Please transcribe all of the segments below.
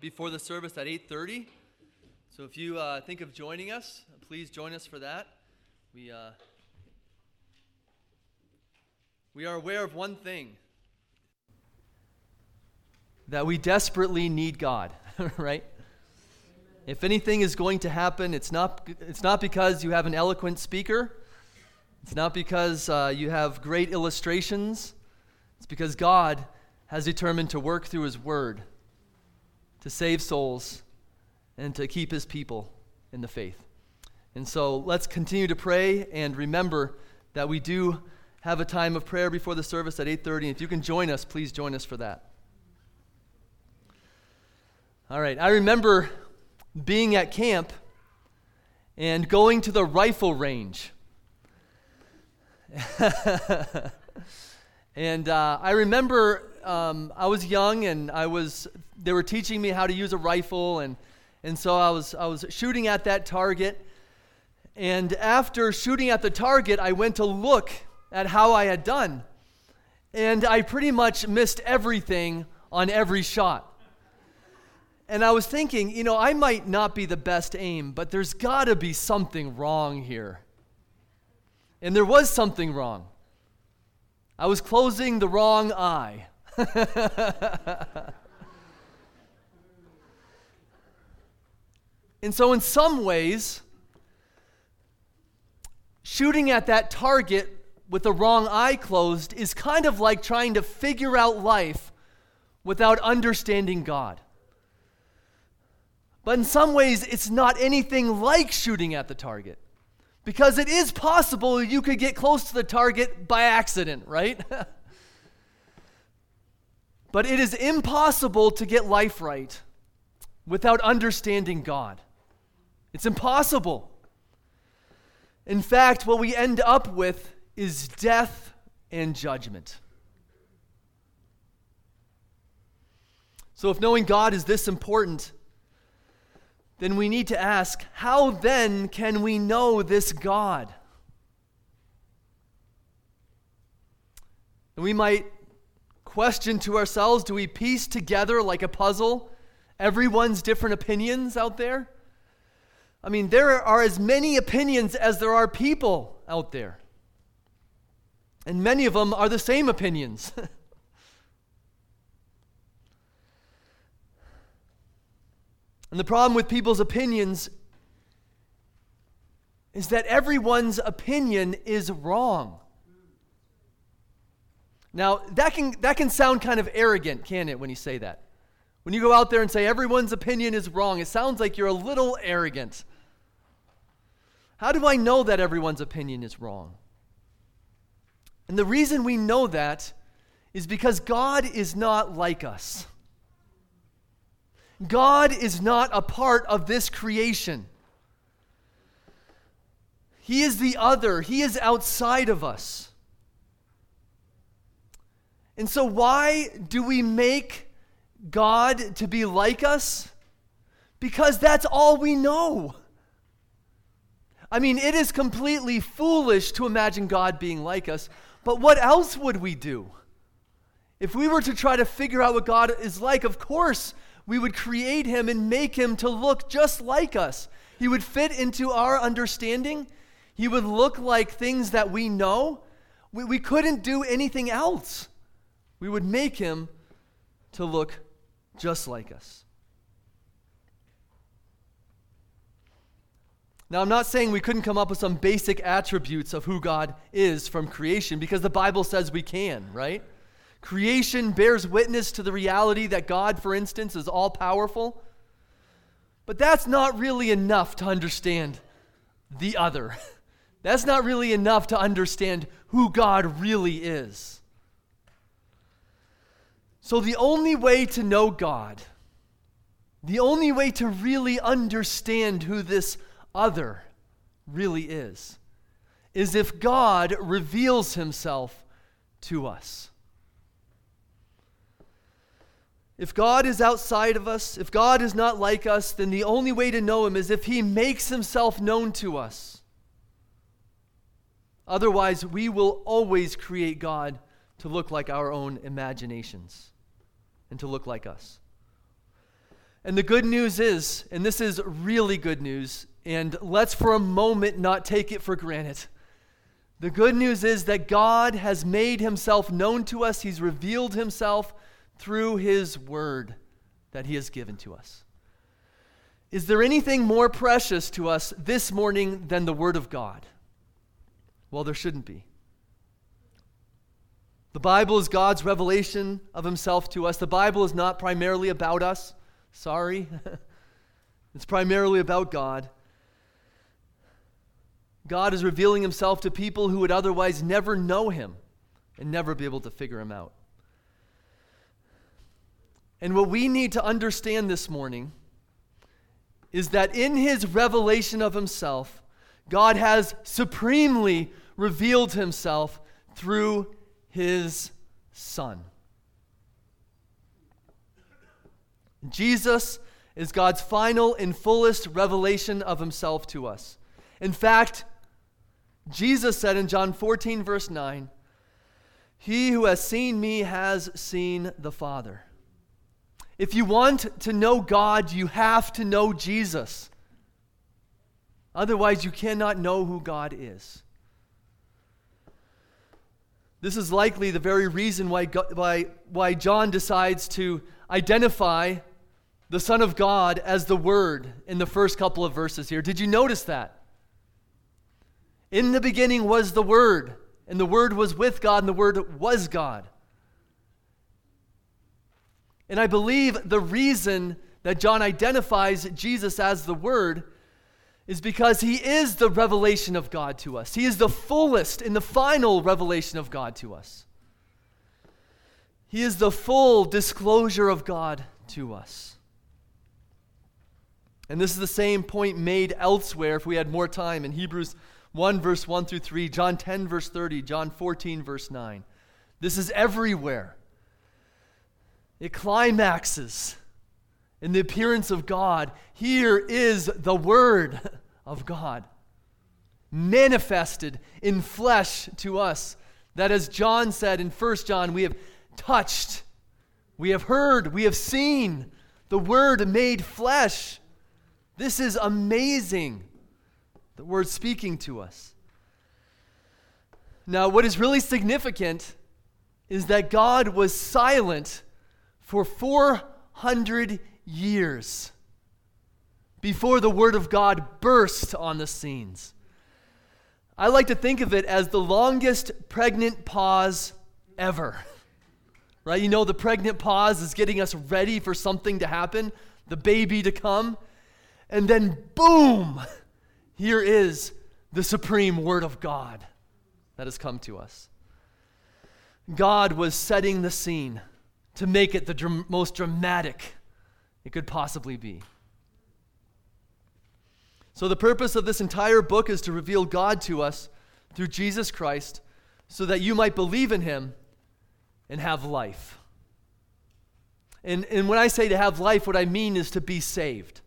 before the service at 8.30 so if you uh, think of joining us please join us for that. We, uh, we are aware of one thing that we desperately need god right? If anything is going to happen it's not, it's not because you have an eloquent speaker. It's not because uh, you have great illustrations. It's because god has determined to work through his word to save souls and to keep his people in the faith. And so let's continue to pray and remember that we do have a time of prayer before the service at 8:30. If you can join us, please join us for that. All right, I remember being at camp and going to the rifle range. and uh, I remember um, I was young and I was, they were teaching me how to use a rifle. And, and so I was, I was shooting at that target. And after shooting at the target, I went to look at how I had done. And I pretty much missed everything on every shot. And I was thinking, you know, I might not be the best aim, but there's got to be something wrong here. And there was something wrong. I was closing the wrong eye. and so, in some ways, shooting at that target with the wrong eye closed is kind of like trying to figure out life without understanding God. But in some ways, it's not anything like shooting at the target. Because it is possible you could get close to the target by accident, right? But it is impossible to get life right without understanding God. It's impossible. In fact, what we end up with is death and judgment. So, if knowing God is this important, then we need to ask how then can we know this God? And we might question to ourselves do we piece together like a puzzle everyone's different opinions out there? I mean, there are as many opinions as there are people out there. And many of them are the same opinions. and the problem with people's opinions is that everyone's opinion is wrong. Now, that can, that can sound kind of arrogant, can it, when you say that? When you go out there and say everyone's opinion is wrong, it sounds like you're a little arrogant. How do I know that everyone's opinion is wrong? And the reason we know that is because God is not like us. God is not a part of this creation. He is the other, He is outside of us. And so, why do we make God to be like us? Because that's all we know. I mean, it is completely foolish to imagine God being like us, but what else would we do? If we were to try to figure out what God is like, of course, we would create him and make him to look just like us. He would fit into our understanding. He would look like things that we know. We, we couldn't do anything else. We would make him to look just like us. Now, I'm not saying we couldn't come up with some basic attributes of who God is from creation because the Bible says we can, right? Creation bears witness to the reality that God, for instance, is all powerful. But that's not really enough to understand the other. That's not really enough to understand who God really is. So, the only way to know God, the only way to really understand who this other really is, is if God reveals himself to us. If God is outside of us, if God is not like us, then the only way to know him is if he makes himself known to us. Otherwise, we will always create God to look like our own imaginations and to look like us. And the good news is, and this is really good news, and let's for a moment not take it for granted. The good news is that God has made himself known to us, he's revealed himself through his word that he has given to us. Is there anything more precious to us this morning than the word of God? Well, there shouldn't be. The Bible is God's revelation of himself to us. The Bible is not primarily about us. Sorry. it's primarily about God. God is revealing himself to people who would otherwise never know him and never be able to figure him out. And what we need to understand this morning is that in his revelation of himself, God has supremely revealed himself through his Son. Jesus is God's final and fullest revelation of himself to us. In fact, Jesus said in John 14, verse 9, He who has seen me has seen the Father. If you want to know God, you have to know Jesus. Otherwise, you cannot know who God is. This is likely the very reason why, why, why John decides to identify the Son of God as the Word in the first couple of verses here. Did you notice that? In the beginning was the Word, and the Word was with God, and the Word was God. And I believe the reason that John identifies Jesus as the Word is because he is the revelation of God to us. He is the fullest and the final revelation of God to us. He is the full disclosure of God to us. And this is the same point made elsewhere if we had more time in Hebrews 1, verse 1 through 3, John 10, verse 30, John 14, verse 9. This is everywhere. It climaxes in the appearance of God. Here is the Word of God manifested in flesh to us. That, as John said in 1 John, we have touched, we have heard, we have seen the Word made flesh. This is amazing. The Word speaking to us. Now, what is really significant is that God was silent for 400 years before the Word of God burst on the scenes. I like to think of it as the longest pregnant pause ever. Right? You know, the pregnant pause is getting us ready for something to happen, the baby to come. And then, boom, here is the supreme Word of God that has come to us. God was setting the scene to make it the dr- most dramatic it could possibly be. So, the purpose of this entire book is to reveal God to us through Jesus Christ so that you might believe in him and have life. And, and when I say to have life, what I mean is to be saved.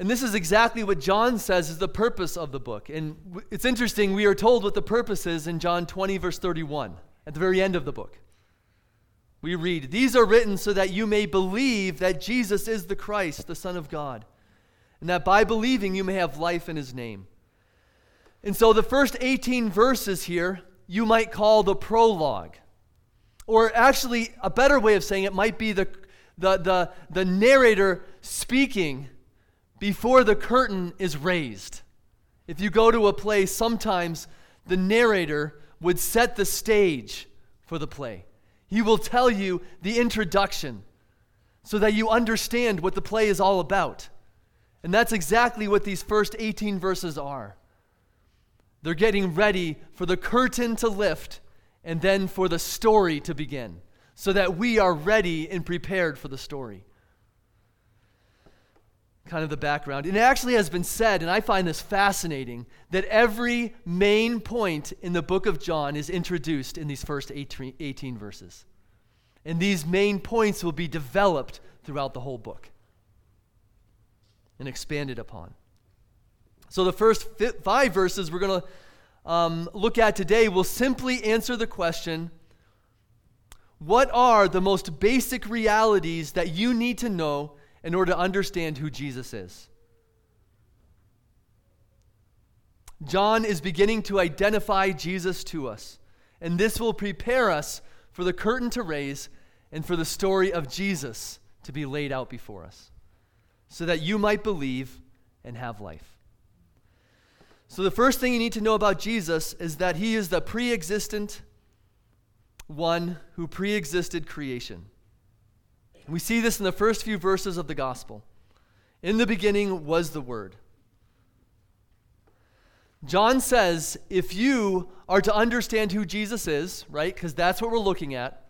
And this is exactly what John says is the purpose of the book. And it's interesting, we are told what the purpose is in John 20, verse 31, at the very end of the book. We read, These are written so that you may believe that Jesus is the Christ, the Son of God, and that by believing you may have life in his name. And so the first 18 verses here you might call the prologue. Or actually, a better way of saying it might be the, the, the, the narrator speaking before the curtain is raised. If you go to a play, sometimes the narrator would set the stage for the play. He will tell you the introduction so that you understand what the play is all about. And that's exactly what these first 18 verses are. They're getting ready for the curtain to lift and then for the story to begin so that we are ready and prepared for the story kind of the background. And it actually has been said, and I find this fascinating, that every main point in the book of John is introduced in these first 18 verses. And these main points will be developed throughout the whole book and expanded upon. So the first five verses we're going to um, look at today will simply answer the question what are the most basic realities that you need to know in order to understand who Jesus is? John is beginning to identify Jesus to us, and this will prepare us for the curtain to raise and for the story of Jesus to be laid out before us, so that you might believe and have life. So, the first thing you need to know about Jesus is that he is the pre existent one who pre existed creation. We see this in the first few verses of the gospel. In the beginning was the Word. John says if you are to understand who Jesus is, right, because that's what we're looking at,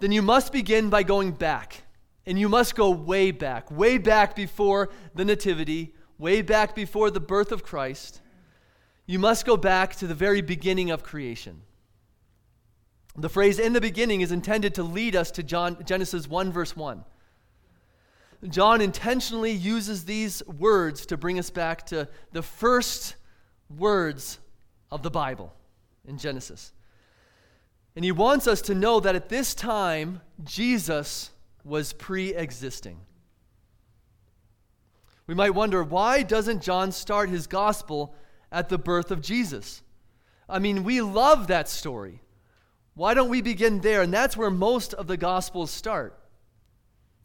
then you must begin by going back. And you must go way back, way back before the Nativity, way back before the birth of Christ. You must go back to the very beginning of creation. The phrase in the beginning is intended to lead us to John, Genesis 1, verse 1. John intentionally uses these words to bring us back to the first words of the Bible in Genesis. And he wants us to know that at this time, Jesus was pre existing. We might wonder why doesn't John start his gospel at the birth of Jesus? I mean, we love that story. Why don't we begin there? And that's where most of the Gospels start.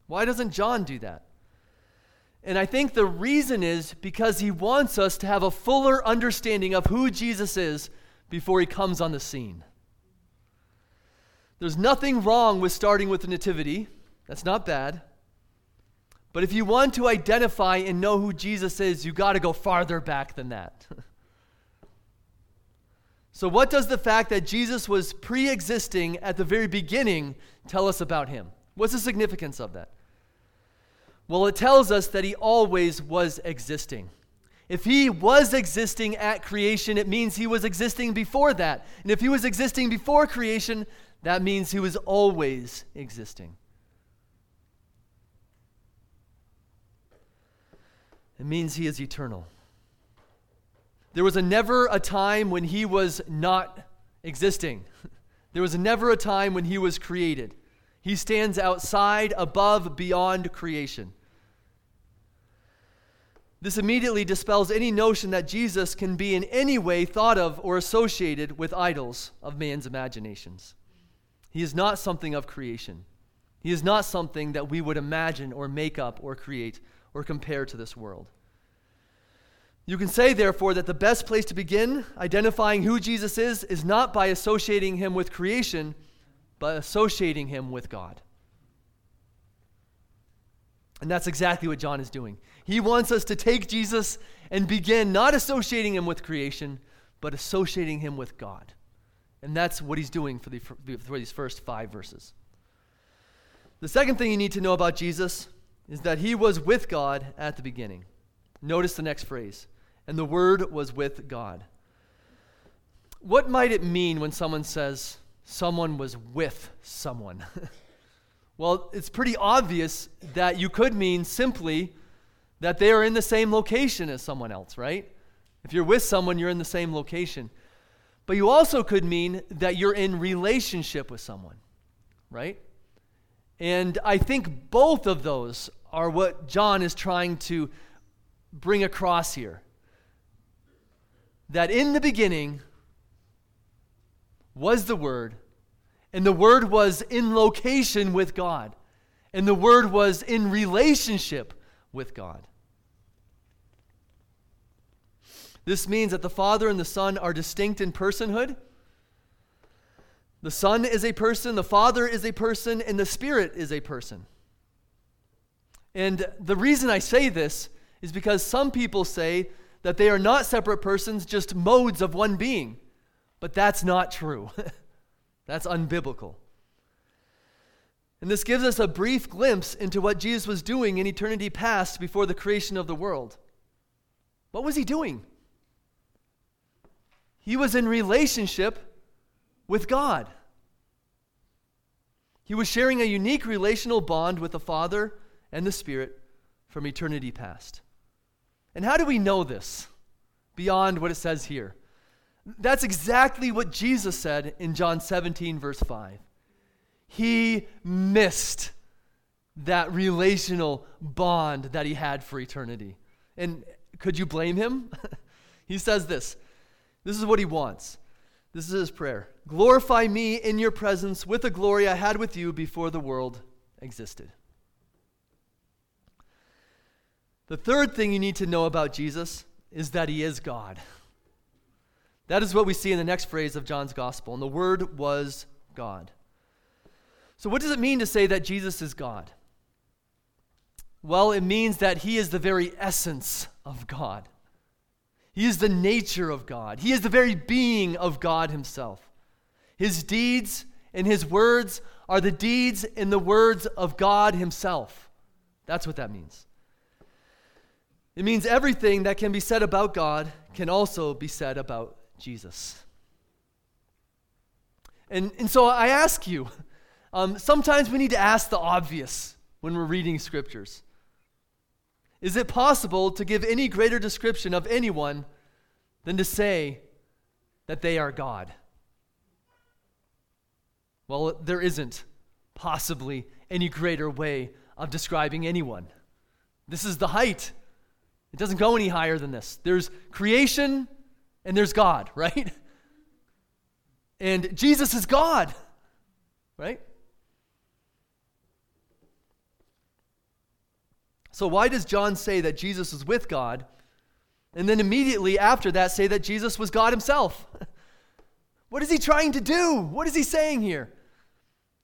Why doesn't John do that? And I think the reason is because he wants us to have a fuller understanding of who Jesus is before he comes on the scene. There's nothing wrong with starting with the Nativity, that's not bad. But if you want to identify and know who Jesus is, you got to go farther back than that. So, what does the fact that Jesus was pre existing at the very beginning tell us about him? What's the significance of that? Well, it tells us that he always was existing. If he was existing at creation, it means he was existing before that. And if he was existing before creation, that means he was always existing. It means he is eternal. There was a never a time when he was not existing. There was never a time when he was created. He stands outside, above, beyond creation. This immediately dispels any notion that Jesus can be in any way thought of or associated with idols of man's imaginations. He is not something of creation. He is not something that we would imagine or make up or create or compare to this world. You can say, therefore, that the best place to begin identifying who Jesus is is not by associating him with creation, but associating him with God. And that's exactly what John is doing. He wants us to take Jesus and begin not associating him with creation, but associating him with God. And that's what he's doing for, the, for these first five verses. The second thing you need to know about Jesus is that he was with God at the beginning. Notice the next phrase and the Word was with God. What might it mean when someone says someone was with someone? well, it's pretty obvious that you could mean simply that they are in the same location as someone else, right? If you're with someone, you're in the same location. But you also could mean that you're in relationship with someone, right? And I think both of those are what John is trying to bring across here that in the beginning was the Word, and the Word was in location with God, and the Word was in relationship with God. This means that the Father and the Son are distinct in personhood. The Son is a person, the Father is a person, and the Spirit is a person. And the reason I say this is because some people say that they are not separate persons, just modes of one being. But that's not true. that's unbiblical. And this gives us a brief glimpse into what Jesus was doing in eternity past before the creation of the world. What was he doing? He was in relationship with God. He was sharing a unique relational bond with the Father and the Spirit from eternity past. And how do we know this beyond what it says here? That's exactly what Jesus said in John 17, verse 5. he missed that relational bond that he had for eternity. And could you blame him? he says this. This is what he wants. This is his prayer. Glorify me in your presence with the glory I had with you before the world existed. The third thing you need to know about Jesus is that he is God. That is what we see in the next phrase of John's gospel. And the Word was God. So, what does it mean to say that Jesus is God? Well, it means that he is the very essence of God. He is the nature of God. He is the very being of God himself. His deeds and his words are the deeds and the words of God himself. That's what that means. It means everything that can be said about God can also be said about Jesus. And, and so I ask you, um, sometimes we need to ask the obvious when we're reading scriptures. Is it possible to give any greater description of anyone than to say that they are God? Well, there isn't possibly any greater way of describing anyone. This is the height. It doesn't go any higher than this. There's creation and there's God, right? And Jesus is God, right? So, why does John say that Jesus is with God and then immediately after that say that Jesus was God himself? What is he trying to do? What is he saying here?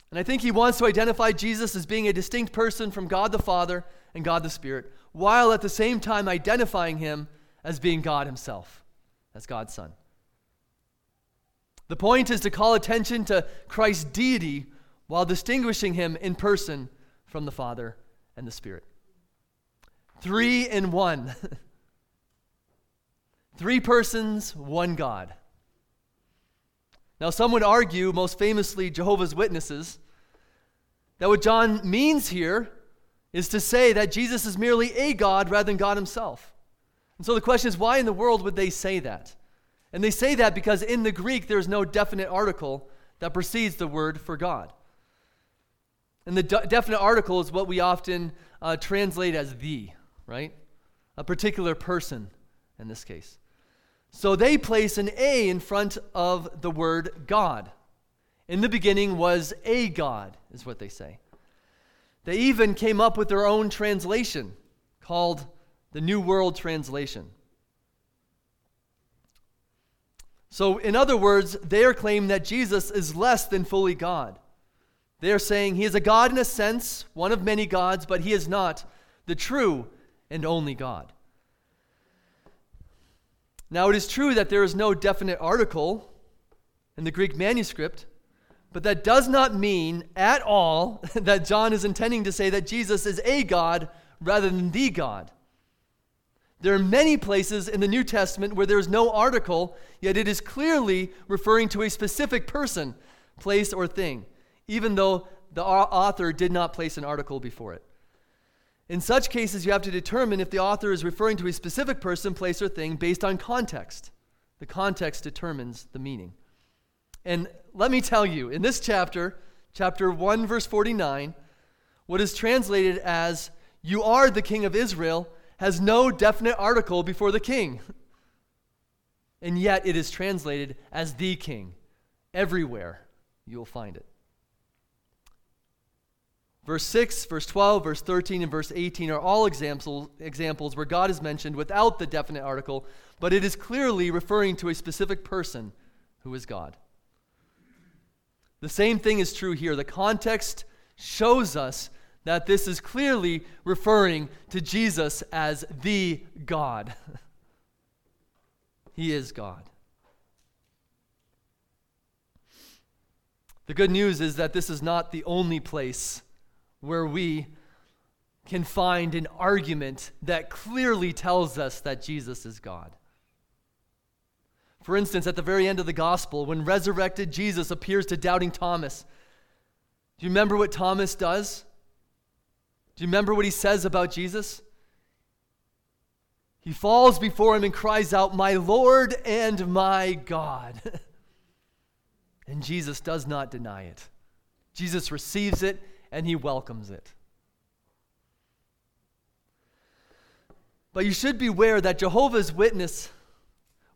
And I think he wants to identify Jesus as being a distinct person from God the Father and God the Spirit, while at the same time identifying him as being God himself, as God's Son. The point is to call attention to Christ's deity while distinguishing him in person from the Father and the Spirit. Three in one. Three persons, one God. Now, some would argue, most famously Jehovah's Witnesses, that what John means here is to say that Jesus is merely a God rather than God himself. And so the question is, why in the world would they say that? And they say that because in the Greek there's no definite article that precedes the word for God. And the de- definite article is what we often uh, translate as the, right? A particular person in this case. So they place an A in front of the word God. In the beginning was a God, is what they say. They even came up with their own translation called the New World Translation. So, in other words, they are claiming that Jesus is less than fully God. They are saying he is a God in a sense, one of many gods, but he is not the true and only God. Now, it is true that there is no definite article in the Greek manuscript, but that does not mean at all that John is intending to say that Jesus is a God rather than the God. There are many places in the New Testament where there is no article, yet it is clearly referring to a specific person, place, or thing, even though the author did not place an article before it. In such cases, you have to determine if the author is referring to a specific person, place, or thing based on context. The context determines the meaning. And let me tell you, in this chapter, chapter 1, verse 49, what is translated as, You are the king of Israel, has no definite article before the king. And yet it is translated as the king. Everywhere you will find it. Verse 6, verse 12, verse 13, and verse 18 are all examples, examples where God is mentioned without the definite article, but it is clearly referring to a specific person who is God. The same thing is true here. The context shows us that this is clearly referring to Jesus as the God. he is God. The good news is that this is not the only place where we can find an argument that clearly tells us that Jesus is God. For instance, at the very end of the gospel, when resurrected Jesus appears to doubting Thomas, do you remember what Thomas does? Do you remember what he says about Jesus? He falls before him and cries out, My Lord and my God. and Jesus does not deny it. Jesus receives it and he welcomes it. But you should beware that Jehovah's Witness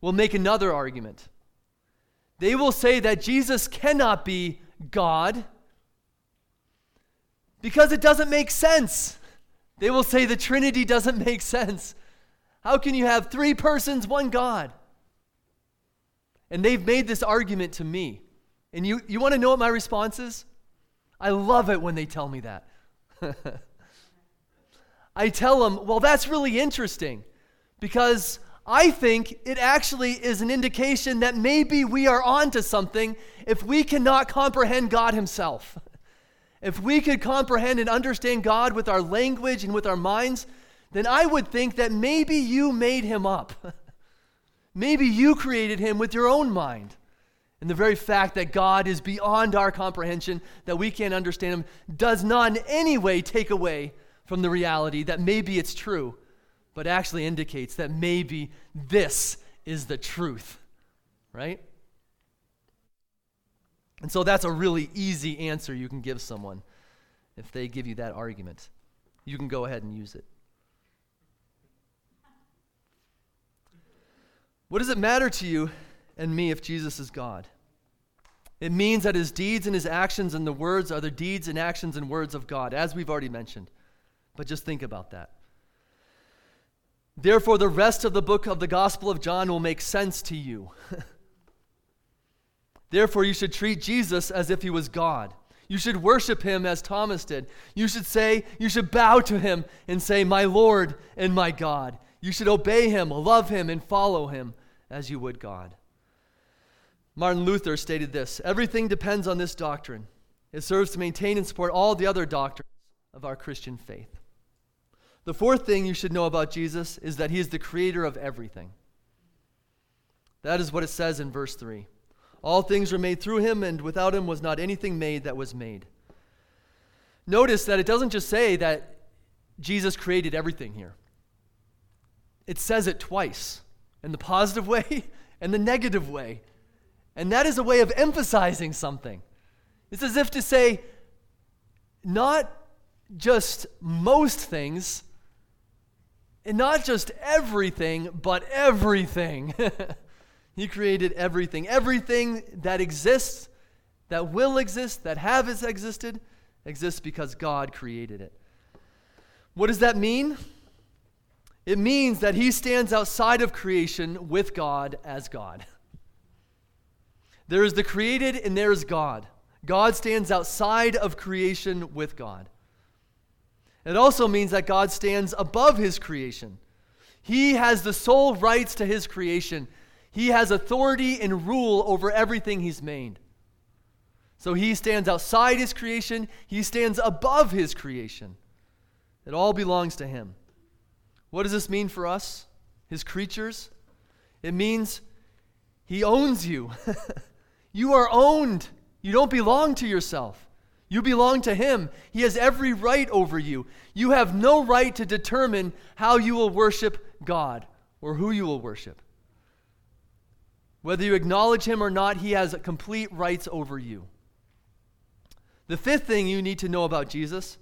will make another argument. They will say that Jesus cannot be God because it doesn't make sense. They will say the Trinity doesn't make sense. How can you have three persons, one God? And they've made this argument to me. And you, you want to know what my response is? I love it when they tell me that. I tell them, well, that's really interesting because I think it actually is an indication that maybe we are on to something if we cannot comprehend God Himself. If we could comprehend and understand God with our language and with our minds, then I would think that maybe you made Him up. maybe you created Him with your own mind. And the very fact that God is beyond our comprehension, that we can't understand Him, does not in any way take away from the reality that maybe it's true, but actually indicates that maybe this is the truth, right? And so that's a really easy answer you can give someone if they give you that argument. You can go ahead and use it. What does it matter to you and me if Jesus is God? It means that his deeds and his actions and the words are the deeds and actions and words of God, as we've already mentioned. But just think about that. Therefore, the rest of the book of the Gospel of John will make sense to you. Therefore, you should treat Jesus as if he was God. You should worship him as Thomas did. You should say, you should bow to him and say, My Lord and my God. You should obey him, love him, and follow him as you would God. Martin Luther stated this Everything depends on this doctrine. It serves to maintain and support all the other doctrines of our Christian faith. The fourth thing you should know about Jesus is that he is the creator of everything. That is what it says in verse 3. All things were made through him, and without him was not anything made that was made. Notice that it doesn't just say that Jesus created everything here, it says it twice in the positive way and the negative way. And that is a way of emphasizing something. It's as if to say, not just most things, and not just everything, but everything. he created everything. Everything that exists, that will exist, that has existed, exists because God created it. What does that mean? It means that he stands outside of creation with God as God. There is the created and there is God. God stands outside of creation with God. It also means that God stands above his creation. He has the sole rights to his creation. He has authority and rule over everything he's made. So he stands outside his creation, he stands above his creation. It all belongs to him. What does this mean for us, his creatures? It means he owns you. you are owned. You don't belong to yourself. You belong to Him. He has every right over you. You have no right to determine how you will worship God or who you will worship. Whether you acknowledge Him or not, He has complete rights over you. The fifth thing you need to know about Jesus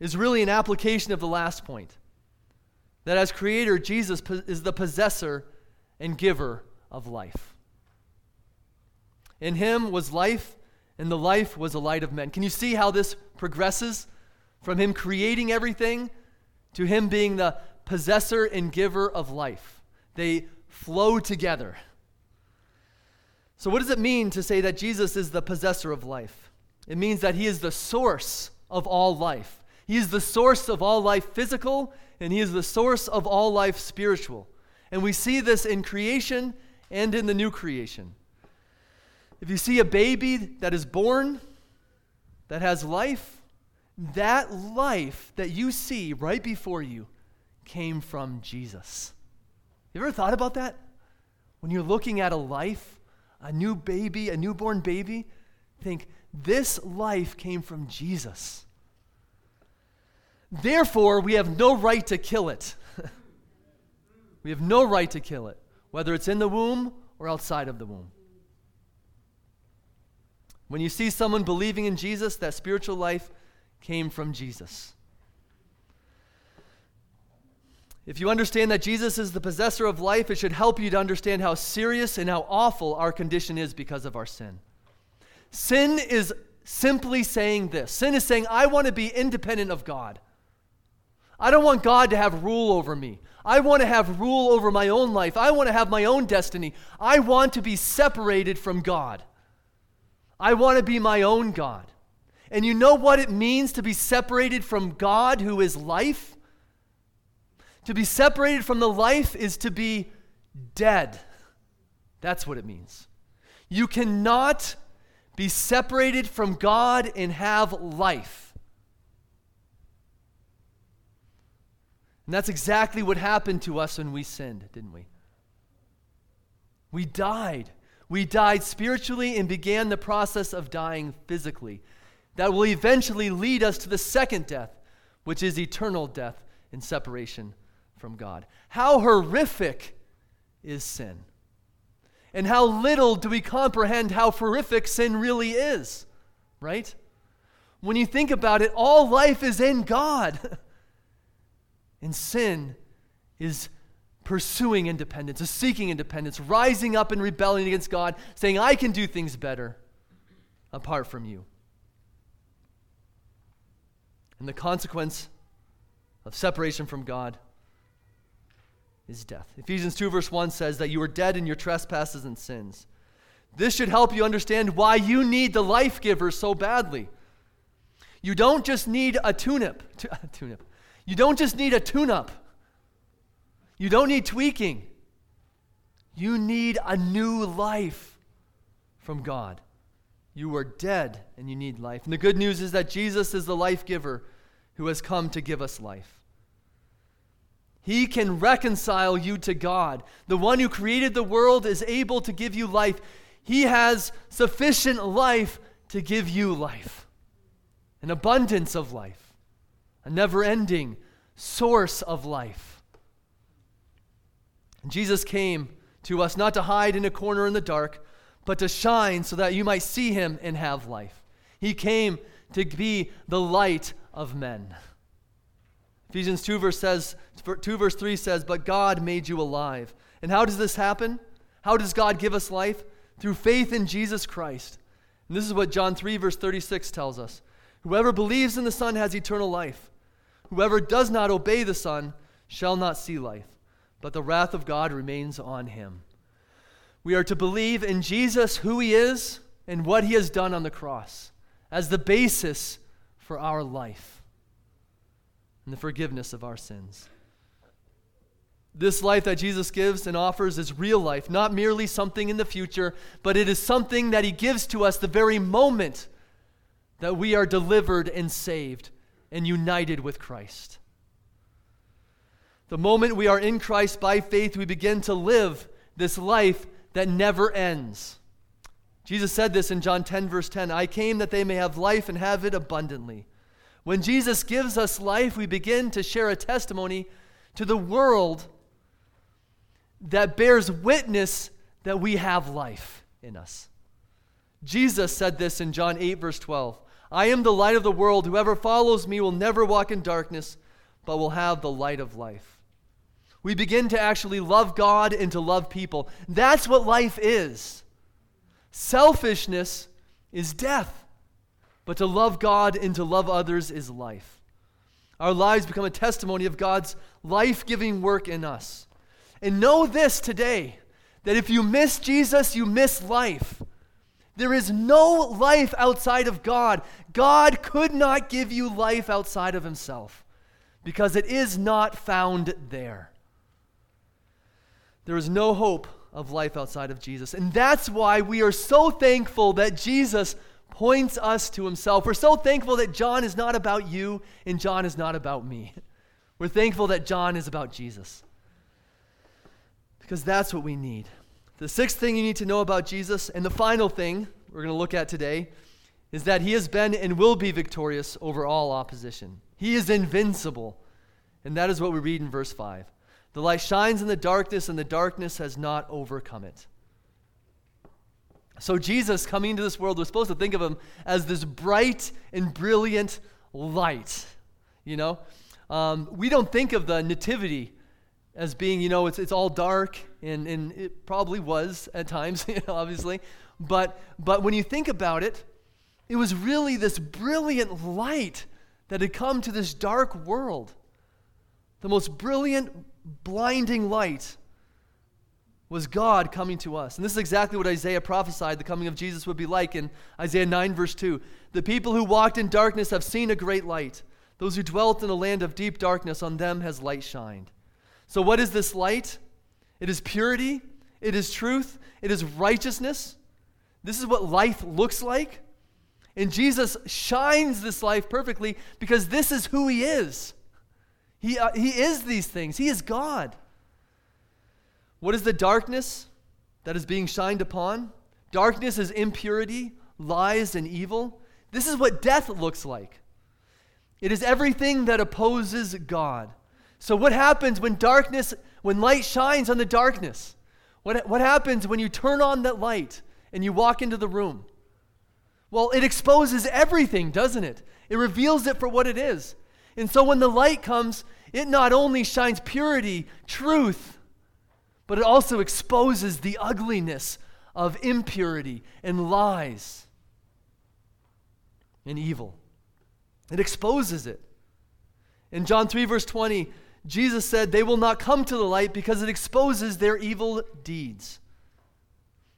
is really an application of the last point that as Creator, Jesus is the possessor and giver of life. In Him was life and the life was a light of men. Can you see how this progresses from him creating everything to him being the possessor and giver of life? They flow together. So, what does it mean to say that Jesus is the possessor of life? It means that he is the source of all life. He is the source of all life physical, and he is the source of all life spiritual. And we see this in creation and in the new creation. If you see a baby that is born, that has life, that life that you see right before you came from Jesus. You ever thought about that? When you're looking at a life, a new baby, a newborn baby, think, this life came from Jesus. Therefore, we have no right to kill it. we have no right to kill it, whether it's in the womb or outside of the womb. When you see someone believing in Jesus, that spiritual life came from Jesus. If you understand that Jesus is the possessor of life, it should help you to understand how serious and how awful our condition is because of our sin. Sin is simply saying this sin is saying, I want to be independent of God. I don't want God to have rule over me. I want to have rule over my own life. I want to have my own destiny. I want to be separated from God. I want to be my own God. And you know what it means to be separated from God who is life? To be separated from the life is to be dead. That's what it means. You cannot be separated from God and have life. And that's exactly what happened to us when we sinned, didn't we? We died. We died spiritually and began the process of dying physically. That will eventually lead us to the second death, which is eternal death and separation from God. How horrific is sin? And how little do we comprehend how horrific sin really is, right? When you think about it, all life is in God. and sin is pursuing independence, is seeking independence, rising up and rebelling against God, saying, I can do things better apart from you. And the consequence of separation from God is death. Ephesians 2, verse 1 says that you are dead in your trespasses and sins. This should help you understand why you need the life giver so badly. You don't just need a tune-up. tune-up. You don't just need a tune-up. You don't need tweaking. You need a new life from God. You are dead and you need life. And the good news is that Jesus is the life giver who has come to give us life. He can reconcile you to God. The one who created the world is able to give you life. He has sufficient life to give you life, an abundance of life, a never ending source of life. Jesus came to us not to hide in a corner in the dark, but to shine so that you might see him and have life. He came to be the light of men. Ephesians 2 verse, says, 2 verse 3 says, But God made you alive. And how does this happen? How does God give us life? Through faith in Jesus Christ. And this is what John 3 verse 36 tells us. Whoever believes in the Son has eternal life. Whoever does not obey the Son shall not see life, but the wrath of God remains on him. We are to believe in Jesus, who he is, and what he has done on the cross as the basis for our life and the forgiveness of our sins. This life that Jesus gives and offers is real life, not merely something in the future, but it is something that He gives to us the very moment that we are delivered and saved and united with Christ. The moment we are in Christ by faith, we begin to live this life that never ends. Jesus said this in John 10, verse 10 I came that they may have life and have it abundantly. When Jesus gives us life, we begin to share a testimony to the world that bears witness that we have life in us. Jesus said this in John 8, verse 12 I am the light of the world. Whoever follows me will never walk in darkness, but will have the light of life. We begin to actually love God and to love people. That's what life is. Selfishness is death. But to love God and to love others is life. Our lives become a testimony of God's life giving work in us. And know this today that if you miss Jesus, you miss life. There is no life outside of God. God could not give you life outside of Himself because it is not found there. There is no hope of life outside of Jesus. And that's why we are so thankful that Jesus points us to himself. We're so thankful that John is not about you and John is not about me. We're thankful that John is about Jesus. Because that's what we need. The sixth thing you need to know about Jesus, and the final thing we're going to look at today, is that he has been and will be victorious over all opposition. He is invincible. And that is what we read in verse 5. The light shines in the darkness, and the darkness has not overcome it. So, Jesus coming into this world, we're supposed to think of him as this bright and brilliant light. You know, um, we don't think of the nativity as being, you know, it's, it's all dark, and, and it probably was at times, obviously. But, but when you think about it, it was really this brilliant light that had come to this dark world. The most brilliant, blinding light was God coming to us. And this is exactly what Isaiah prophesied the coming of Jesus would be like in Isaiah 9, verse 2. The people who walked in darkness have seen a great light. Those who dwelt in a land of deep darkness, on them has light shined. So, what is this light? It is purity, it is truth, it is righteousness. This is what life looks like. And Jesus shines this life perfectly because this is who he is. He, uh, he is these things, he is God. What is the darkness that is being shined upon? Darkness is impurity, lies, and evil. This is what death looks like. It is everything that opposes God. So, what happens when darkness, when light shines on the darkness? What, what happens when you turn on that light and you walk into the room? Well, it exposes everything, doesn't it? It reveals it for what it is. And so when the light comes, it not only shines purity, truth, but it also exposes the ugliness of impurity and lies and evil. It exposes it. In John 3, verse 20, Jesus said, They will not come to the light because it exposes their evil deeds.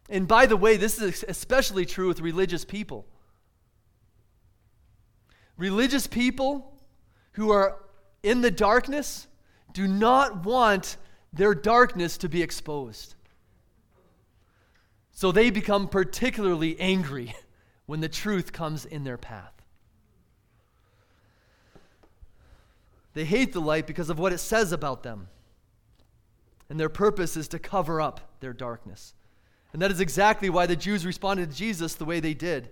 And by the way, this is especially true with religious people. Religious people who are in the darkness do not want their darkness to be exposed. So they become particularly angry when the truth comes in their path. They hate the light because of what it says about them. And their purpose is to cover up their darkness. And that is exactly why the Jews responded to Jesus the way they did.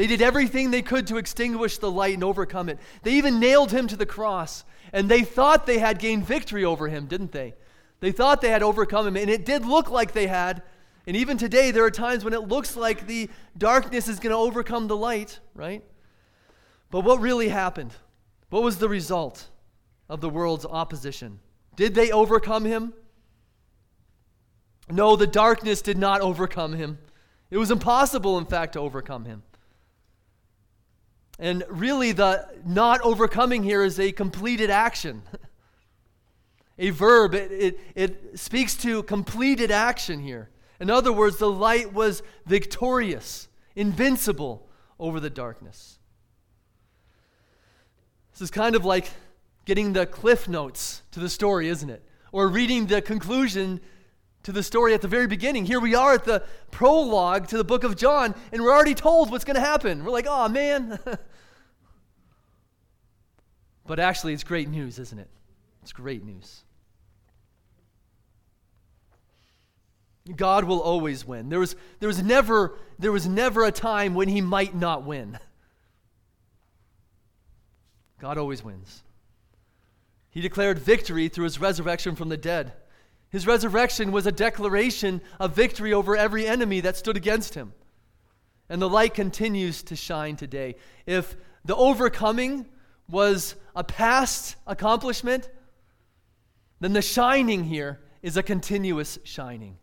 They did everything they could to extinguish the light and overcome it. They even nailed him to the cross. And they thought they had gained victory over him, didn't they? They thought they had overcome him. And it did look like they had. And even today, there are times when it looks like the darkness is going to overcome the light, right? But what really happened? What was the result? of the world's opposition. Did they overcome him? No, the darkness did not overcome him. It was impossible, in fact, to overcome him. And really, the not overcoming here is a completed action. a verb, it, it, it speaks to completed action here. In other words, the light was victorious, invincible over the darkness. This is kind of like getting the cliff notes to the story, isn't it? Or reading the conclusion to the story at the very beginning. Here we are at the prologue to the book of John, and we're already told what's going to happen. We're like, oh, man. but actually, it's great news, isn't it? It's great news. God will always win. There was, there, was never, there was never a time when he might not win. God always wins. He declared victory through his resurrection from the dead. His resurrection was a declaration of victory over every enemy that stood against him. And the light continues to shine today. If the overcoming was a past accomplishment, then the shining here is a continuous shining.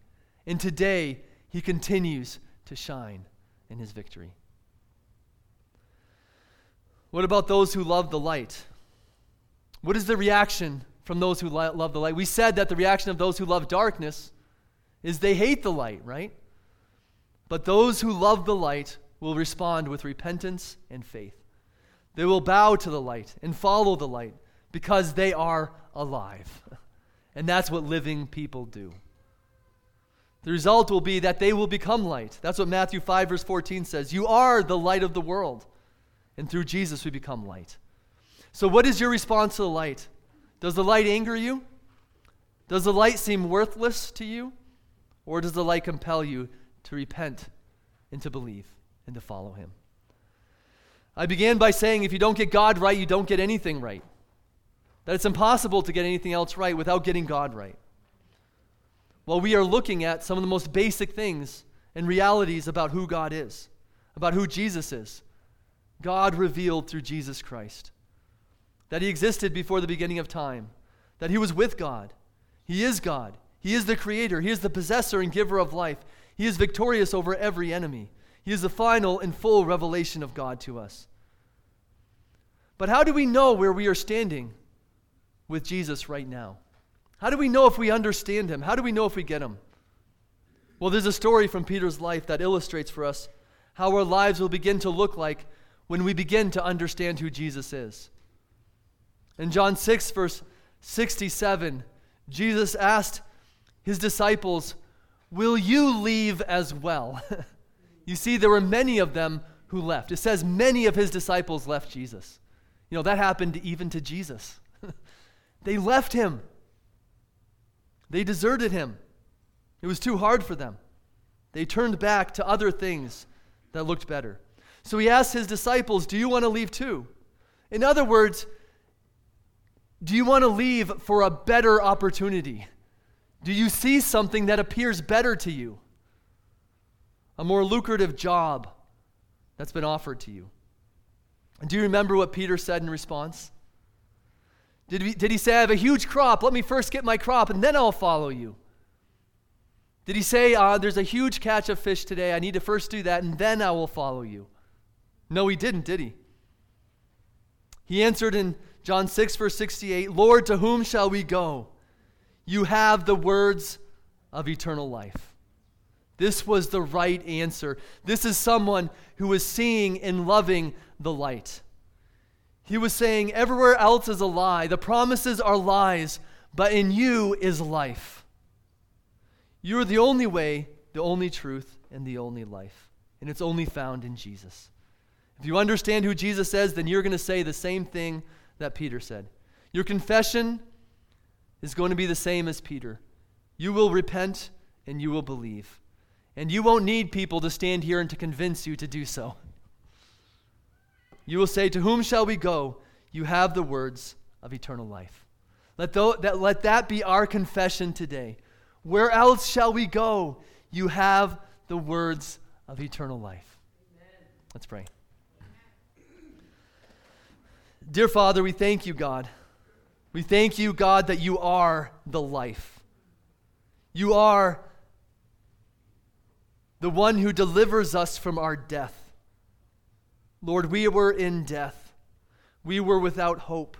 And today, he continues to shine in his victory. What about those who love the light? What is the reaction from those who love the light? We said that the reaction of those who love darkness is they hate the light, right? But those who love the light will respond with repentance and faith. They will bow to the light and follow the light because they are alive. And that's what living people do. The result will be that they will become light. That's what Matthew 5, verse 14 says. You are the light of the world. And through Jesus, we become light. So, what is your response to the light? Does the light anger you? Does the light seem worthless to you? Or does the light compel you to repent and to believe and to follow Him? I began by saying if you don't get God right, you don't get anything right. That it's impossible to get anything else right without getting God right. Well, we are looking at some of the most basic things and realities about who God is, about who Jesus is. God revealed through Jesus Christ. That he existed before the beginning of time, that he was with God. He is God. He is the creator. He is the possessor and giver of life. He is victorious over every enemy. He is the final and full revelation of God to us. But how do we know where we are standing with Jesus right now? How do we know if we understand him? How do we know if we get him? Well, there's a story from Peter's life that illustrates for us how our lives will begin to look like when we begin to understand who Jesus is. In John 6, verse 67, Jesus asked his disciples, Will you leave as well? you see, there were many of them who left. It says many of his disciples left Jesus. You know, that happened even to Jesus. they left him, they deserted him. It was too hard for them. They turned back to other things that looked better. So he asked his disciples, Do you want to leave too? In other words, do you want to leave for a better opportunity? Do you see something that appears better to you? A more lucrative job that's been offered to you? And do you remember what Peter said in response? Did he, did he say, I have a huge crop, let me first get my crop, and then I'll follow you? Did he say, uh, There's a huge catch of fish today, I need to first do that, and then I will follow you? No, he didn't, did he? He answered in John 6, verse 68 Lord, to whom shall we go? You have the words of eternal life. This was the right answer. This is someone who was seeing and loving the light. He was saying, Everywhere else is a lie. The promises are lies, but in you is life. You are the only way, the only truth, and the only life. And it's only found in Jesus. If you understand who Jesus says, then you're going to say the same thing that Peter said. Your confession is going to be the same as Peter. You will repent and you will believe. And you won't need people to stand here and to convince you to do so. You will say, To whom shall we go? You have the words of eternal life. Let, that, let that be our confession today. Where else shall we go? You have the words of eternal life. Amen. Let's pray. Dear Father, we thank you, God. We thank you, God, that you are the life. You are the one who delivers us from our death. Lord, we were in death, we were without hope,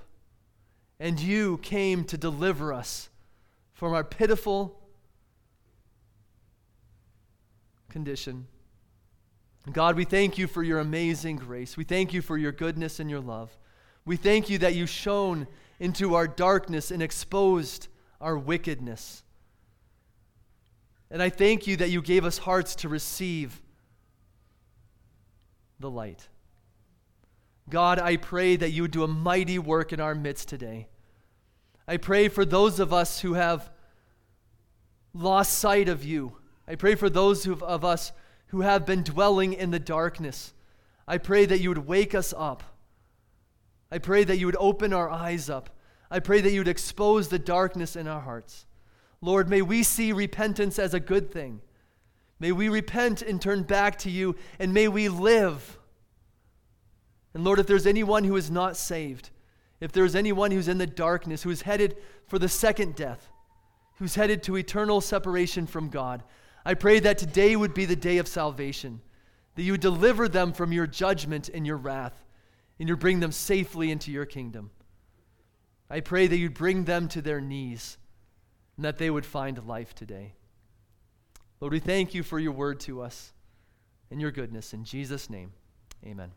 and you came to deliver us from our pitiful condition. God, we thank you for your amazing grace. We thank you for your goodness and your love. We thank you that you shone into our darkness and exposed our wickedness. And I thank you that you gave us hearts to receive the light. God, I pray that you would do a mighty work in our midst today. I pray for those of us who have lost sight of you. I pray for those of us who have been dwelling in the darkness. I pray that you would wake us up. I pray that you would open our eyes up. I pray that you would expose the darkness in our hearts. Lord, may we see repentance as a good thing. May we repent and turn back to you, and may we live. And Lord, if there's anyone who is not saved, if there's anyone who's in the darkness, who is headed for the second death, who's headed to eternal separation from God, I pray that today would be the day of salvation, that you would deliver them from your judgment and your wrath and you'd bring them safely into your kingdom. I pray that you'd bring them to their knees and that they would find life today. Lord, we thank you for your word to us and your goodness. In Jesus' name, amen.